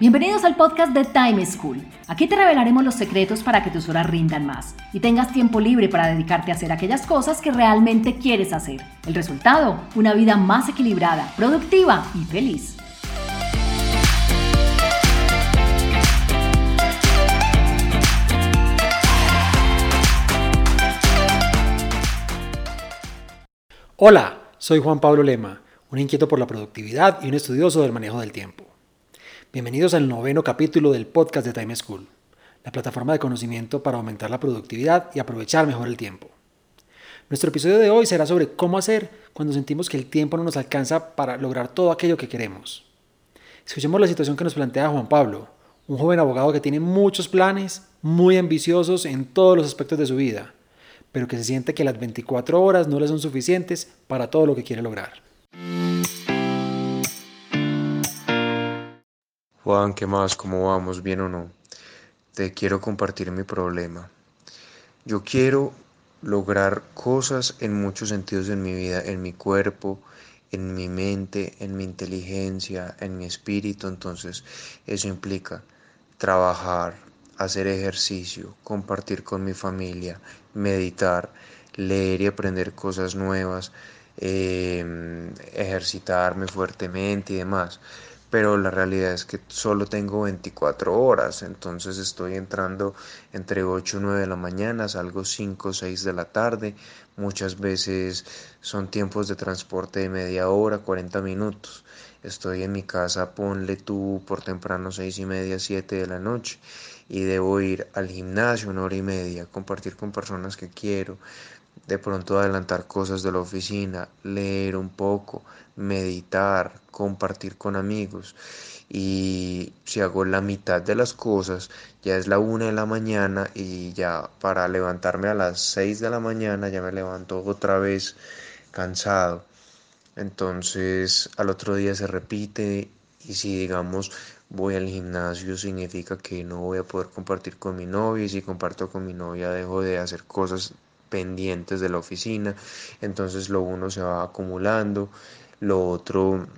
Bienvenidos al podcast de Time School. Aquí te revelaremos los secretos para que tus horas rindan más y tengas tiempo libre para dedicarte a hacer aquellas cosas que realmente quieres hacer. El resultado, una vida más equilibrada, productiva y feliz. Hola, soy Juan Pablo Lema, un inquieto por la productividad y un estudioso del manejo del tiempo. Bienvenidos al noveno capítulo del podcast de Time School, la plataforma de conocimiento para aumentar la productividad y aprovechar mejor el tiempo. Nuestro episodio de hoy será sobre cómo hacer cuando sentimos que el tiempo no nos alcanza para lograr todo aquello que queremos. Escuchemos la situación que nos plantea Juan Pablo, un joven abogado que tiene muchos planes, muy ambiciosos en todos los aspectos de su vida, pero que se siente que las 24 horas no le son suficientes para todo lo que quiere lograr. Juan, ¿qué más? ¿Cómo vamos? ¿Bien o no? Te quiero compartir mi problema. Yo quiero lograr cosas en muchos sentidos en mi vida, en mi cuerpo, en mi mente, en mi inteligencia, en mi espíritu. Entonces, eso implica trabajar, hacer ejercicio, compartir con mi familia, meditar, leer y aprender cosas nuevas, eh, ejercitarme fuertemente y demás pero la realidad es que solo tengo 24 horas, entonces estoy entrando entre 8 y 9 de la mañana, salgo 5 o 6 de la tarde, muchas veces son tiempos de transporte de media hora, 40 minutos. Estoy en mi casa, ponle tú por temprano 6 y media, 7 de la noche y debo ir al gimnasio una hora y media, compartir con personas que quiero, de pronto adelantar cosas de la oficina, leer un poco, meditar, compartir con amigos. Y si hago la mitad de las cosas, ya es la una de la mañana y ya para levantarme a las seis de la mañana ya me levanto otra vez cansado. Entonces al otro día se repite y si digamos voy al gimnasio significa que no voy a poder compartir con mi novia y si comparto con mi novia dejo de hacer cosas pendientes de la oficina, entonces lo uno se va acumulando, lo otro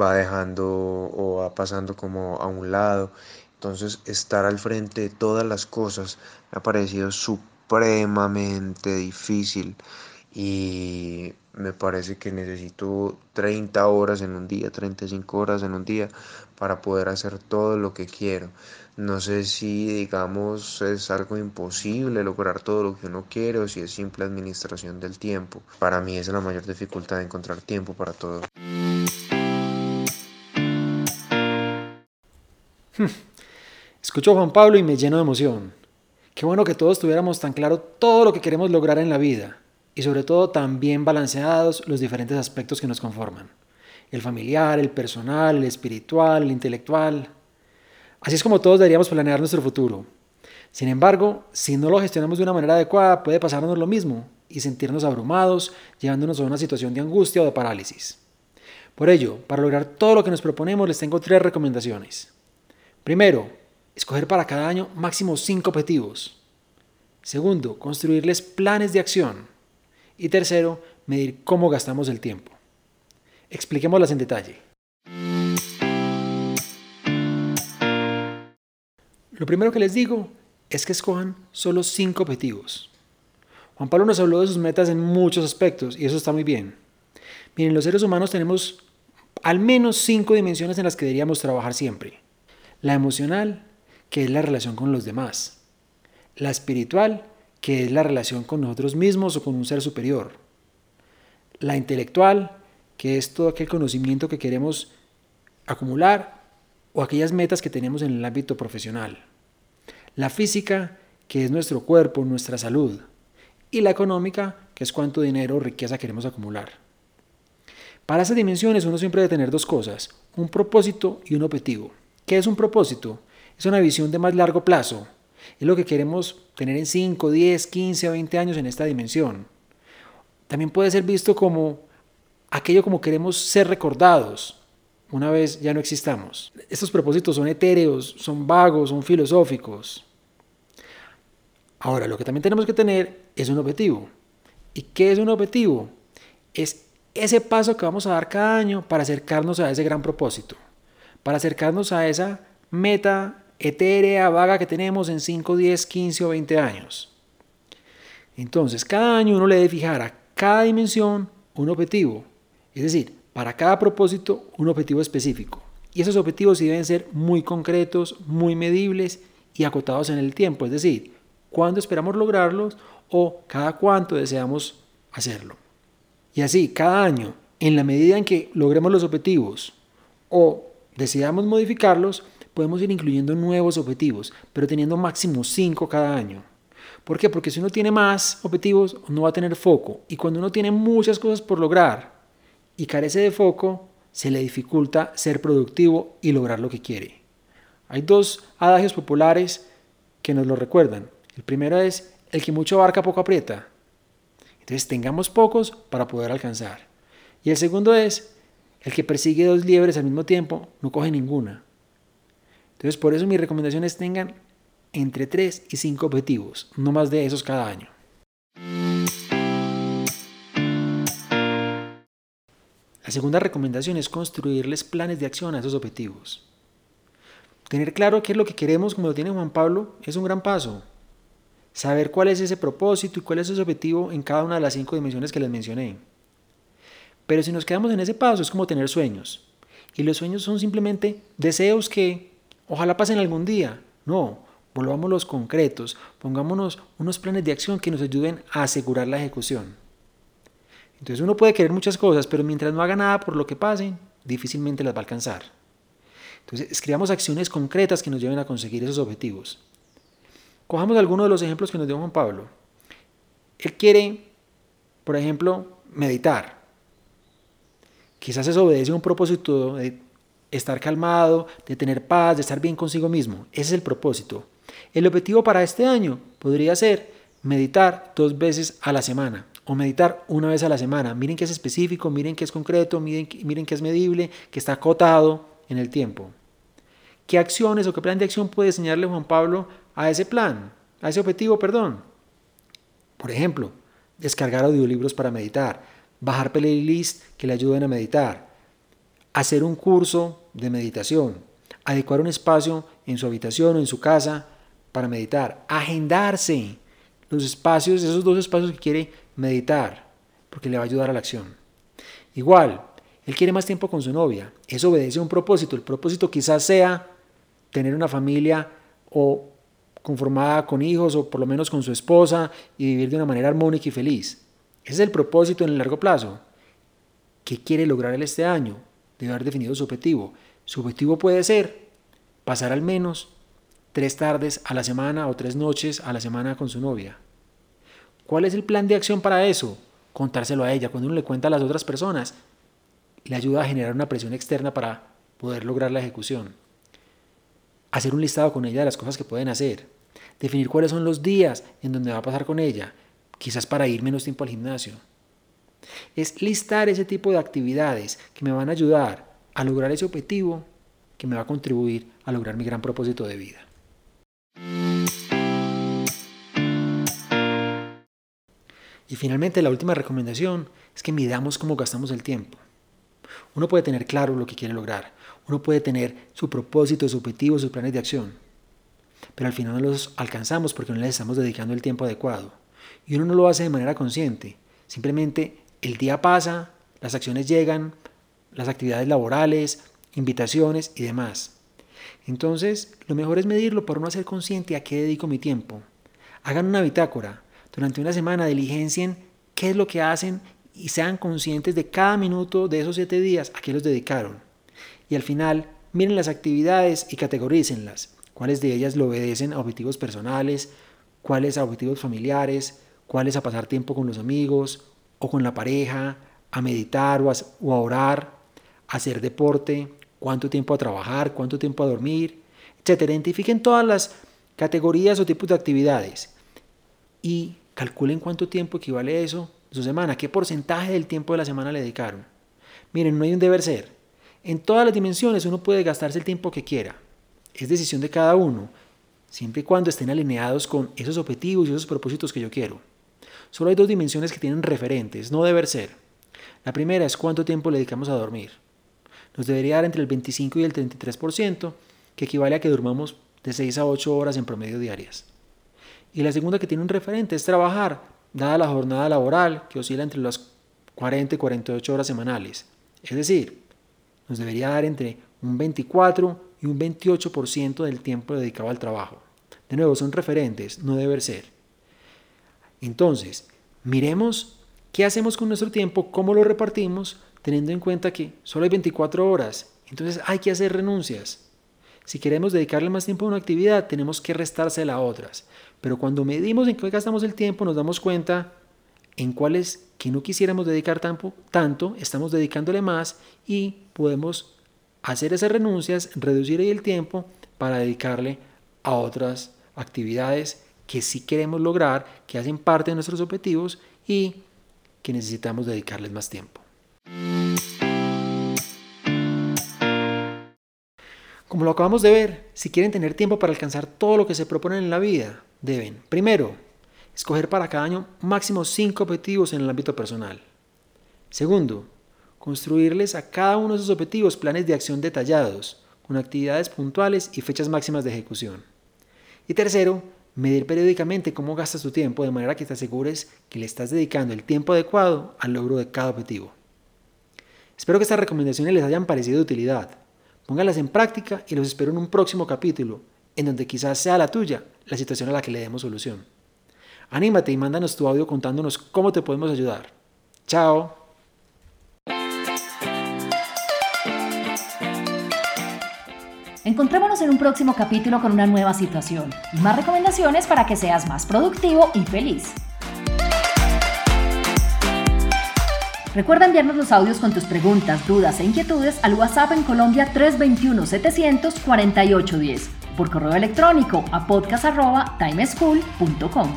va dejando o va pasando como a un lado. Entonces estar al frente de todas las cosas me ha parecido supremamente difícil y me parece que necesito 30 horas en un día, 35 horas en un día para poder hacer todo lo que quiero. No sé si, digamos, es algo imposible lograr todo lo que uno quiere o si es simple administración del tiempo. Para mí es la mayor dificultad de encontrar tiempo para todo. Escucho a Juan Pablo y me lleno de emoción. Qué bueno que todos tuviéramos tan claro todo lo que queremos lograr en la vida y sobre todo tan bien balanceados los diferentes aspectos que nos conforman. El familiar, el personal, el espiritual, el intelectual. Así es como todos deberíamos planear nuestro futuro. Sin embargo, si no lo gestionamos de una manera adecuada, puede pasarnos lo mismo y sentirnos abrumados, llevándonos a una situación de angustia o de parálisis. Por ello, para lograr todo lo que nos proponemos, les tengo tres recomendaciones. Primero, escoger para cada año máximo cinco objetivos. Segundo, construirles planes de acción. Y tercero, medir cómo gastamos el tiempo. Expliquémoslas en detalle. Lo primero que les digo es que escojan solo cinco objetivos. Juan Pablo nos habló de sus metas en muchos aspectos y eso está muy bien. Miren, los seres humanos tenemos al menos cinco dimensiones en las que deberíamos trabajar siempre. La emocional, que es la relación con los demás. La espiritual, que es la relación con nosotros mismos o con un ser superior. La intelectual, que es todo aquel conocimiento que queremos acumular o aquellas metas que tenemos en el ámbito profesional. La física, que es nuestro cuerpo, nuestra salud. Y la económica, que es cuánto dinero o riqueza queremos acumular. Para esas dimensiones uno siempre debe tener dos cosas, un propósito y un objetivo. ¿Qué es un propósito? Es una visión de más largo plazo. Es lo que queremos tener en 5, 10, 15 o 20 años en esta dimensión. También puede ser visto como aquello como queremos ser recordados una vez ya no existamos. Estos propósitos son etéreos, son vagos, son filosóficos. Ahora, lo que también tenemos que tener es un objetivo. ¿Y qué es un objetivo? Es ese paso que vamos a dar cada año para acercarnos a ese gran propósito, para acercarnos a esa meta etérea, vaga que tenemos en 5, 10, 15 o 20 años. Entonces, cada año uno le debe fijar a cada dimensión un objetivo, es decir, para cada propósito un objetivo específico. Y esos objetivos deben ser muy concretos, muy medibles y acotados en el tiempo, es decir, cuándo esperamos lograrlos o cada cuánto deseamos hacerlo. Y así, cada año, en la medida en que logremos los objetivos o decidamos modificarlos, podemos ir incluyendo nuevos objetivos, pero teniendo máximo 5 cada año. ¿Por qué? Porque si uno tiene más objetivos, no va a tener foco. Y cuando uno tiene muchas cosas por lograr y carece de foco, se le dificulta ser productivo y lograr lo que quiere. Hay dos adagios populares que nos lo recuerdan. El primero es, el que mucho abarca poco aprieta. Entonces tengamos pocos para poder alcanzar. Y el segundo es, el que persigue dos liebres al mismo tiempo no coge ninguna. Entonces por eso mi recomendación es tengan entre 3 y 5 objetivos, no más de esos cada año. La segunda recomendación es construirles planes de acción a esos objetivos. Tener claro qué es lo que queremos, como lo tiene Juan Pablo, es un gran paso. Saber cuál es ese propósito y cuál es ese objetivo en cada una de las cinco dimensiones que les mencioné. Pero si nos quedamos en ese paso es como tener sueños. Y los sueños son simplemente deseos que ojalá pasen algún día. No, volvámoslos concretos, pongámonos unos planes de acción que nos ayuden a asegurar la ejecución. Entonces uno puede querer muchas cosas, pero mientras no haga nada por lo que pasen, difícilmente las va a alcanzar. Entonces escribamos acciones concretas que nos lleven a conseguir esos objetivos. Cojamos algunos de los ejemplos que nos dio Juan Pablo. Él quiere, por ejemplo, meditar. Quizás eso obedece a un propósito estar calmado, de tener paz, de estar bien consigo mismo. Ese es el propósito. El objetivo para este año podría ser meditar dos veces a la semana o meditar una vez a la semana. Miren que es específico, miren que es concreto, miren, miren que es medible, que está acotado en el tiempo. ¿Qué acciones o qué plan de acción puede enseñarle Juan Pablo a ese plan, a ese objetivo, perdón? Por ejemplo, descargar audiolibros para meditar, bajar playlists que le ayuden a meditar, hacer un curso de meditación, adecuar un espacio en su habitación o en su casa para meditar, agendarse los espacios, esos dos espacios que quiere meditar, porque le va a ayudar a la acción. Igual, él quiere más tiempo con su novia, eso obedece a un propósito, el propósito quizás sea tener una familia o conformada con hijos o por lo menos con su esposa y vivir de una manera armónica y feliz. Ese es el propósito en el largo plazo. ¿Qué quiere lograr él este año? Debe haber definido su objetivo. Su objetivo puede ser pasar al menos tres tardes a la semana o tres noches a la semana con su novia. ¿Cuál es el plan de acción para eso? Contárselo a ella. Cuando uno le cuenta a las otras personas, le ayuda a generar una presión externa para poder lograr la ejecución. Hacer un listado con ella de las cosas que pueden hacer. Definir cuáles son los días en donde va a pasar con ella, quizás para ir menos tiempo al gimnasio. Es listar ese tipo de actividades que me van a ayudar a lograr ese objetivo que me va a contribuir a lograr mi gran propósito de vida. Y finalmente la última recomendación es que midamos cómo gastamos el tiempo. Uno puede tener claro lo que quiere lograr, uno puede tener su propósito, su objetivo, sus planes de acción, pero al final no los alcanzamos porque no les estamos dedicando el tiempo adecuado. Y uno no lo hace de manera consciente, simplemente el día pasa, las acciones llegan, las actividades laborales, invitaciones y demás. Entonces, lo mejor es medirlo para no ser consciente a qué dedico mi tiempo. Hagan una bitácora, durante una semana diligencien qué es lo que hacen y sean conscientes de cada minuto de esos siete días a qué los dedicaron. Y al final, miren las actividades y categorícenlas. Cuáles de ellas lo obedecen a objetivos personales, cuáles a objetivos familiares, cuáles a pasar tiempo con los amigos o con la pareja, a meditar o a, a orar, a hacer deporte, cuánto tiempo a trabajar, cuánto tiempo a dormir, etc. Identifiquen todas las categorías o tipos de actividades y Calculen cuánto tiempo equivale eso de su semana, qué porcentaje del tiempo de la semana le dedicaron. Miren, no hay un deber ser. En todas las dimensiones uno puede gastarse el tiempo que quiera. Es decisión de cada uno, siempre y cuando estén alineados con esos objetivos y esos propósitos que yo quiero. Solo hay dos dimensiones que tienen referentes, no deber ser. La primera es cuánto tiempo le dedicamos a dormir. nos debería dar entre el 25 y el 33%, que equivale a que durmamos de 6 a 8 horas en promedio diarias. Y la segunda que tiene un referente es trabajar, dada la jornada laboral que oscila entre las 40 y 48 horas semanales. Es decir, nos debería dar entre un 24 y un 28% del tiempo dedicado al trabajo. De nuevo, son referentes, no debe ser. Entonces, miremos qué hacemos con nuestro tiempo, cómo lo repartimos, teniendo en cuenta que solo hay 24 horas. Entonces hay que hacer renuncias. Si queremos dedicarle más tiempo a una actividad, tenemos que restársela a otras. Pero cuando medimos en qué gastamos el tiempo, nos damos cuenta en cuáles que no quisiéramos dedicar tanto, tanto, estamos dedicándole más y podemos hacer esas renuncias, reducir el tiempo para dedicarle a otras actividades que sí queremos lograr, que hacen parte de nuestros objetivos y que necesitamos dedicarles más tiempo. Como lo acabamos de ver, si quieren tener tiempo para alcanzar todo lo que se proponen en la vida, deben, primero, escoger para cada año máximo 5 objetivos en el ámbito personal. Segundo, construirles a cada uno de esos objetivos planes de acción detallados, con actividades puntuales y fechas máximas de ejecución. Y tercero, medir periódicamente cómo gastas tu tiempo de manera que te asegures que le estás dedicando el tiempo adecuado al logro de cada objetivo. Espero que estas recomendaciones les hayan parecido de utilidad. Póngalas en práctica y los espero en un próximo capítulo, en donde quizás sea la tuya la situación a la que le demos solución. Anímate y mándanos tu audio contándonos cómo te podemos ayudar. Chao. Encontrémonos en un próximo capítulo con una nueva situación y más recomendaciones para que seas más productivo y feliz. Recuerda enviarnos los audios con tus preguntas, dudas e inquietudes al WhatsApp en Colombia 321-700-4810 por correo electrónico a podcast.timeschool.com.